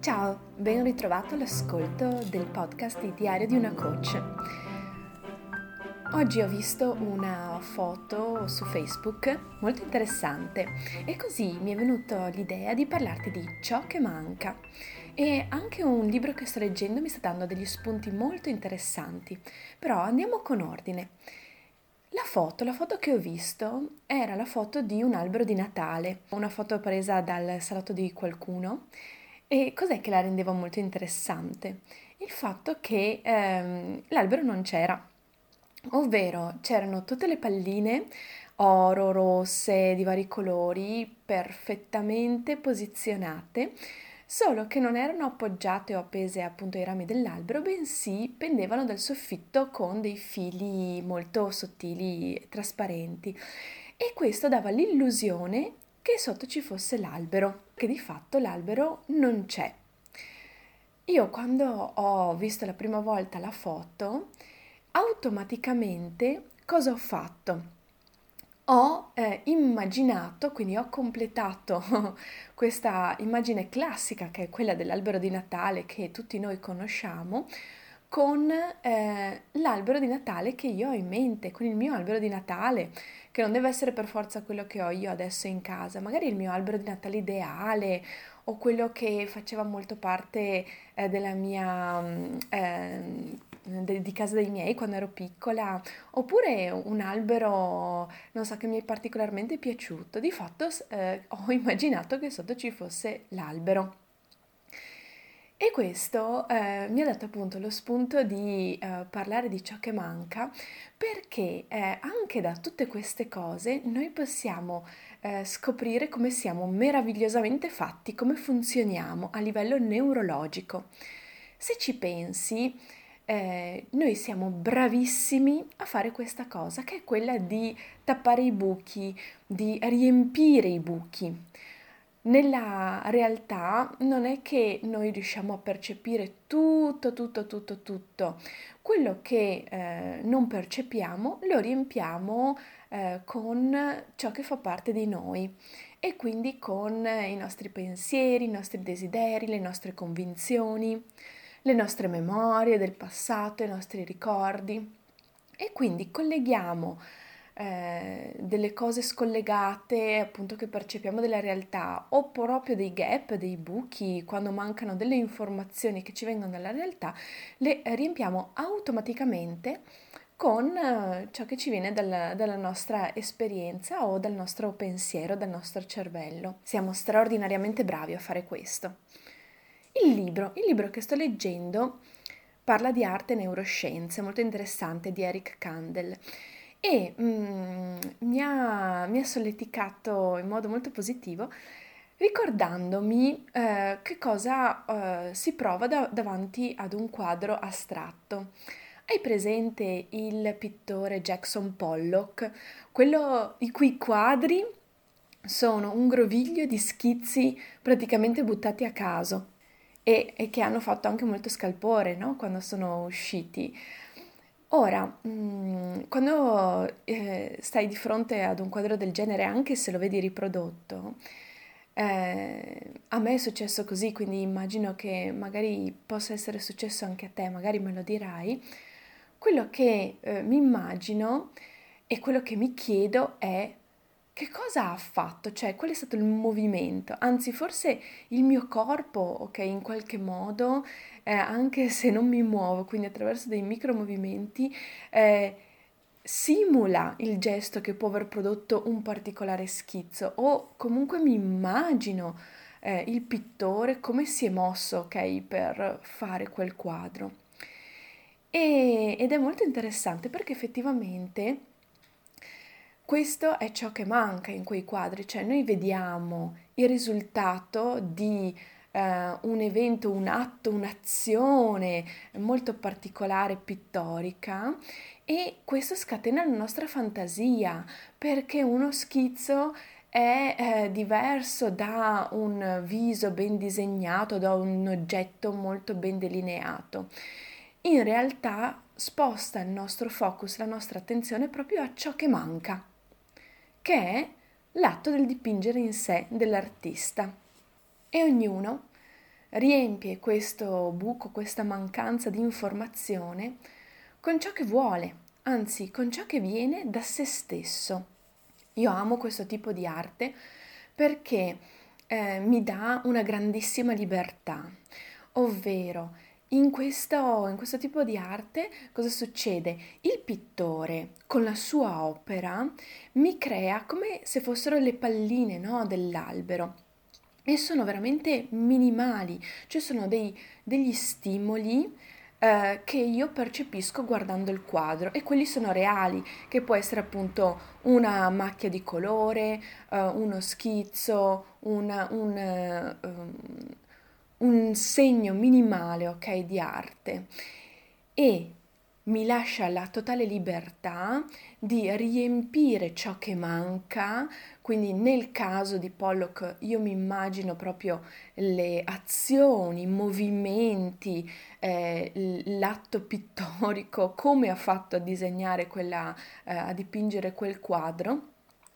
Ciao, ben ritrovato all'ascolto del podcast di Diario di una coach. Oggi ho visto una foto su Facebook molto interessante e così mi è venuta l'idea di parlarti di ciò che manca. E anche un libro che sto leggendo mi sta dando degli spunti molto interessanti, però andiamo con ordine. La foto, la foto che ho visto era la foto di un albero di Natale, una foto presa dal salotto di qualcuno e cos'è che la rendeva molto interessante? Il fatto che ehm, l'albero non c'era, ovvero c'erano tutte le palline oro, rosse, di vari colori, perfettamente posizionate, solo che non erano appoggiate o appese appunto ai rami dell'albero, bensì pendevano dal soffitto con dei fili molto sottili e trasparenti. E questo dava l'illusione che sotto ci fosse l'albero, che di fatto l'albero non c'è. Io quando ho visto la prima volta la foto, automaticamente cosa ho fatto? Ho eh, immaginato, quindi ho completato questa immagine classica che è quella dell'albero di Natale che tutti noi conosciamo, con eh, l'albero di Natale che io ho in mente, con il mio albero di Natale, che non deve essere per forza quello che ho io adesso in casa, magari il mio albero di Natale ideale o quello che faceva molto parte eh, della mia eh, di casa dei miei quando ero piccola, oppure un albero, non so, che mi è particolarmente piaciuto. Di fatto eh, ho immaginato che sotto ci fosse l'albero. E questo eh, mi ha dato appunto lo spunto di eh, parlare di ciò che manca, perché eh, anche da tutte queste cose noi possiamo eh, scoprire come siamo meravigliosamente fatti, come funzioniamo a livello neurologico. Se ci pensi, eh, noi siamo bravissimi a fare questa cosa, che è quella di tappare i buchi, di riempire i buchi. Nella realtà non è che noi riusciamo a percepire tutto, tutto, tutto, tutto. Quello che eh, non percepiamo lo riempiamo eh, con ciò che fa parte di noi e quindi con i nostri pensieri, i nostri desideri, le nostre convinzioni, le nostre memorie del passato, i nostri ricordi. E quindi colleghiamo eh, delle cose scollegate appunto che percepiamo della realtà o proprio dei gap, dei buchi, quando mancano delle informazioni che ci vengono dalla realtà, le riempiamo automaticamente con eh, ciò che ci viene dal, dalla nostra esperienza o dal nostro pensiero, dal nostro cervello. Siamo straordinariamente bravi a fare questo. Il libro, il libro che sto leggendo parla di arte e neuroscienze, molto interessante, di Eric Kandel e mm, mi, ha, mi, ha, solleticato in modo molto positivo ricordandomi eh, che cosa eh, si prova da, davanti ad un quadro astratto. Hai presente il pittore Jackson Pollock, quello i cui quadri sono un groviglio di schizzi praticamente buttati a caso e, e che hanno fatto anche molto scalpore no? quando sono usciti. Ora, mm, quando eh, stai di fronte ad un quadro del genere, anche se lo vedi riprodotto, eh, a me è successo così, quindi immagino che magari possa essere successo anche a te, magari me lo dirai. Quello che eh, mi immagino e quello che mi chiedo è che cosa ha fatto? Cioè, qual è stato il movimento? Anzi, forse il mio corpo, ok, in qualche modo, eh, anche se non mi muovo, quindi attraverso dei micromovimenti, eh, simula il gesto che può aver prodotto un particolare schizzo o comunque mi immagino eh, il pittore come si è mosso, ok, per fare quel quadro. E, ed è molto interessante perché effettivamente questo è ciò che manca in quei quadri, cioè noi vediamo il risultato di eh, un evento, un atto, un'azione molto particolare, pittorica e questo scatena la nostra fantasia perché uno schizzo è eh, diverso da un viso ben disegnato, da un oggetto molto ben delineato. In realtà sposta il nostro focus, la nostra attenzione proprio a ciò che manca che è l'atto del dipingere in sé dell'artista. E ognuno riempie questo buco, questa mancanza di informazione con ciò che vuole, anzi con ciò che viene da se stesso. Io amo questo tipo di arte perché eh, mi dà una grandissima libertà, ovvero in questo, in questo tipo di arte cosa succede? Il pittore con la sua opera mi crea come se fossero le palline no, dell'albero e sono veramente minimali, cioè sono dei, degli stimoli eh, che io percepisco guardando il quadro e quelli sono reali, che può essere appunto una macchia di colore, eh, uno schizzo, una, un, um, un segno minimale, ok, di arte. E mi lascia la totale libertà di riempire ciò che manca, quindi nel caso di Pollock io mi immagino proprio le azioni, i movimenti, eh, l'atto pittorico, come ha fatto a disegnare quella, eh, a dipingere quel quadro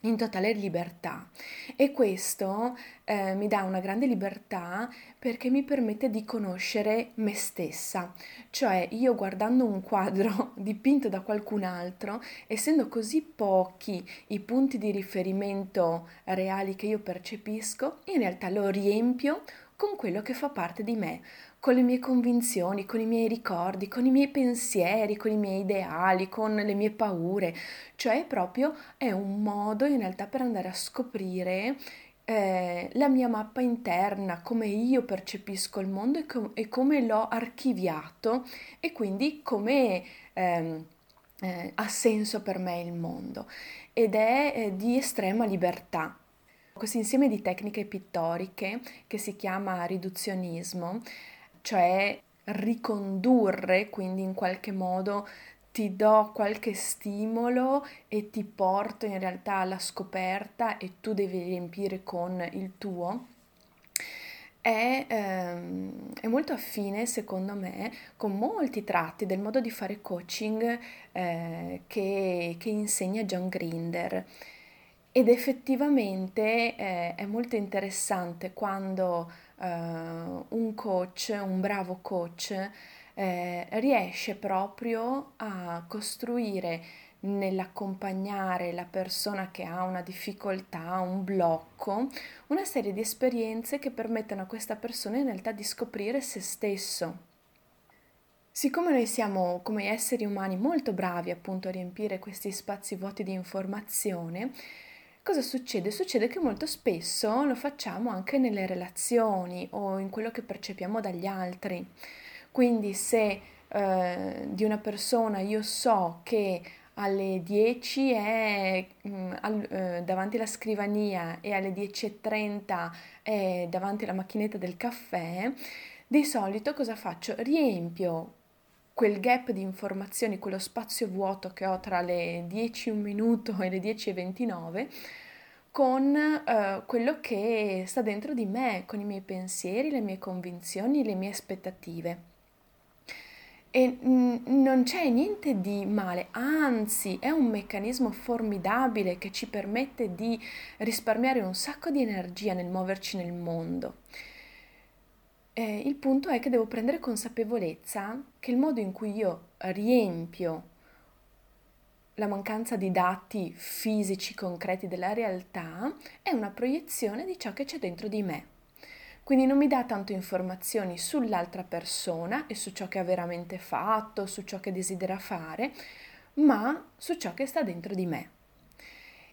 in totale libertà. E questo eh, mi dà una grande libertà perché mi permette di conoscere me stessa, cioè io guardando un quadro dipinto da qualcun altro, essendo così pochi i punti di riferimento reali che io percepisco, in realtà lo riempio con quello che fa parte di me, con le mie convinzioni, con i miei ricordi, con i miei pensieri, con i miei ideali, con le mie paure, cioè proprio è un modo in realtà per andare a scoprire eh, la mia mappa interna, come io percepisco il mondo e, com- e come l'ho archiviato e quindi come ehm, eh, ha senso per me il mondo ed è eh, di estrema libertà. Questo insieme di tecniche pittoriche che si chiama riduzionismo cioè ricondurre, quindi in qualche modo ti do qualche stimolo e ti porto in realtà alla scoperta e tu devi riempire con il tuo. È, ehm, è, molto affine, secondo me, con molti tratti del modo di fare coaching eh, che, che, insegna John Grinder. Ed effettivamente eh, è molto interessante quando uh, un coach, un bravo coach, eh, riesce proprio a costruire nell'accompagnare la persona che ha una difficoltà, un blocco, una serie di esperienze che permettono a questa persona in realtà di scoprire se stesso. Siccome noi siamo come esseri umani molto bravi appunto a riempire questi spazi vuoti di informazione, Cosa succede? Succede che molto spesso lo facciamo anche nelle relazioni o in quello che percepiamo dagli altri. Quindi se eh, di una persona io so che alle 10 è mh, mm, al, eh, davanti alla scrivania e alle 10.30 è davanti alla macchinetta del caffè, di solito cosa faccio? Riempio quel gap di informazioni, quello spazio vuoto che ho tra le 10 un minuto e le 10.29 con eh, quello che sta dentro di me, con i miei pensieri, le mie convinzioni, le mie aspettative. E non c'è niente di male, anzi è un meccanismo formidabile che ci permette di risparmiare un sacco di energia nel muoverci nel mondo. Eh, il punto è che devo prendere consapevolezza che il modo in cui io riempio la mancanza di dati fisici concreti della realtà è una proiezione di ciò che c'è dentro di me. Quindi non mi dà tanto informazioni sull'altra persona e su ciò che ha veramente fatto, su ciò che desidera fare, ma su ciò che sta dentro di me.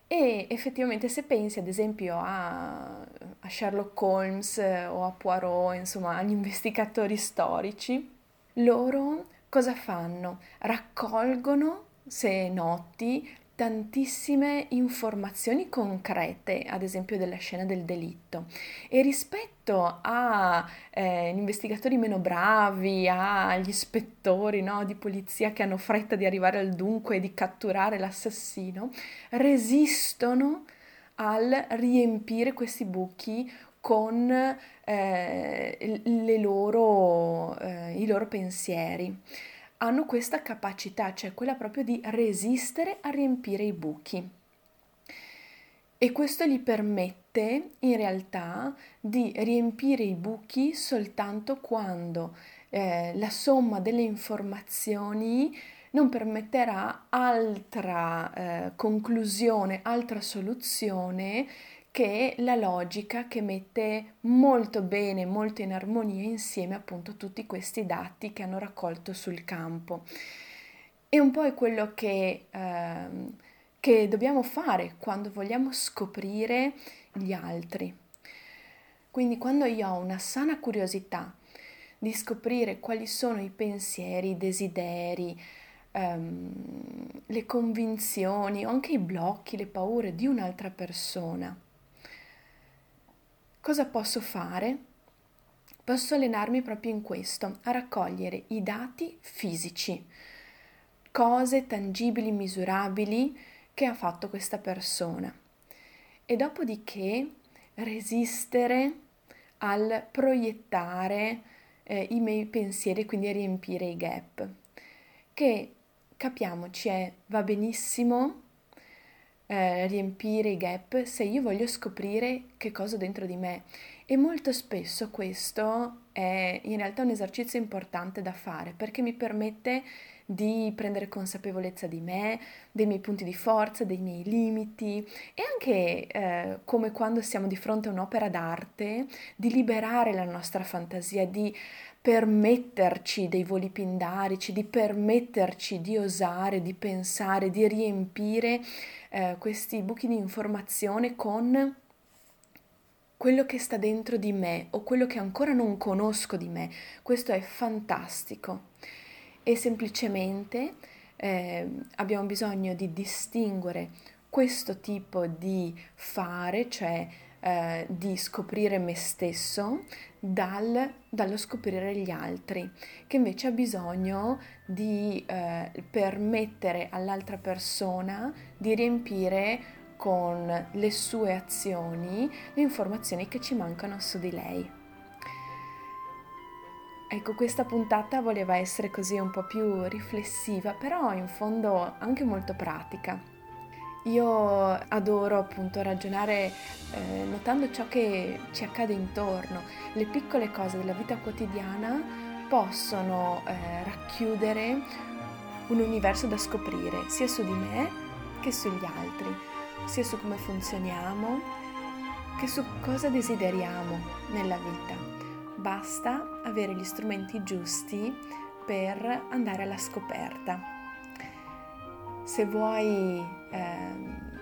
E effettivamente se pensi ad esempio a, a Sherlock Holmes o a Poirot, insomma agli investigatori storici, loro cosa fanno? Raccolgono se noti, tantissime informazioni concrete, ad esempio della scena del delitto. E rispetto agli eh, investigatori meno bravi, agli ispettori no, di polizia che hanno fretta di arrivare al dunque e di catturare l'assassino, resistono al riempire questi buchi con eh, loro, eh, i loro pensieri hanno questa capacità, cioè quella proprio di resistere a riempire i buchi. e questo gli permette in realtà di riempire i buchi soltanto quando eh, la somma delle informazioni non permetterà altra eh, conclusione, altra soluzione che la logica che mette molto bene, molto in armonia insieme appunto tutti questi dati che hanno raccolto sul campo. E un po' è quello che, eh, che dobbiamo fare quando vogliamo scoprire gli altri. Quindi quando io ho una sana curiosità di scoprire quali sono i pensieri, i desideri, ehm, le convinzioni o anche i blocchi, le paure di un'altra persona. Cosa posso fare? Posso allenarmi proprio in questo, a raccogliere i dati fisici, cose tangibili, misurabili che ha fatto questa persona e dopodiché resistere al proiettare eh, i miei pensieri, quindi a riempire i gap, che capiamoci, è, va benissimo eh, riempire i gap se io voglio scoprire che cosa ho dentro di me. E molto spesso questo è in realtà un esercizio importante da fare perché mi permette di prendere consapevolezza di me, dei miei punti di forza, dei miei limiti e anche eh, come quando siamo di fronte a un'opera d'arte, di liberare la nostra fantasia, di permetterci dei voli pindarici, di permetterci di osare, di pensare, di riempire eh, questi buchi di informazione con quello che sta dentro di me o quello che ancora non conosco di me. Questo è fantastico e semplicemente eh, abbiamo bisogno di distinguere questo tipo di fare, cioè eh, di scoprire me stesso dal, dallo scoprire gli altri, che invece ha bisogno di eh, permettere all'altra persona di riempire con le sue azioni le informazioni che ci mancano su di lei. Ecco, questa puntata voleva essere così un po' più riflessiva, però in fondo anche molto pratica. Io adoro appunto ragionare eh, notando ciò che ci accade intorno. Le piccole cose della vita quotidiana possono eh, racchiudere un universo da scoprire, sia su di me che sugli altri, sia su come funzioniamo che su cosa desideriamo nella vita. Basta avere gli strumenti giusti per andare alla scoperta. Se vuoi eh,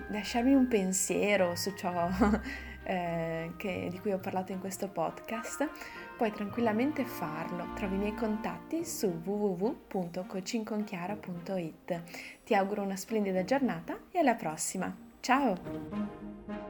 lasciarmi un pensiero su ciò eh, che, di cui ho parlato in questo podcast, puoi tranquillamente farlo. Trovi i miei contatti su www.coachingconchiara.it. Ti auguro una splendida giornata e alla prossima. Ciao!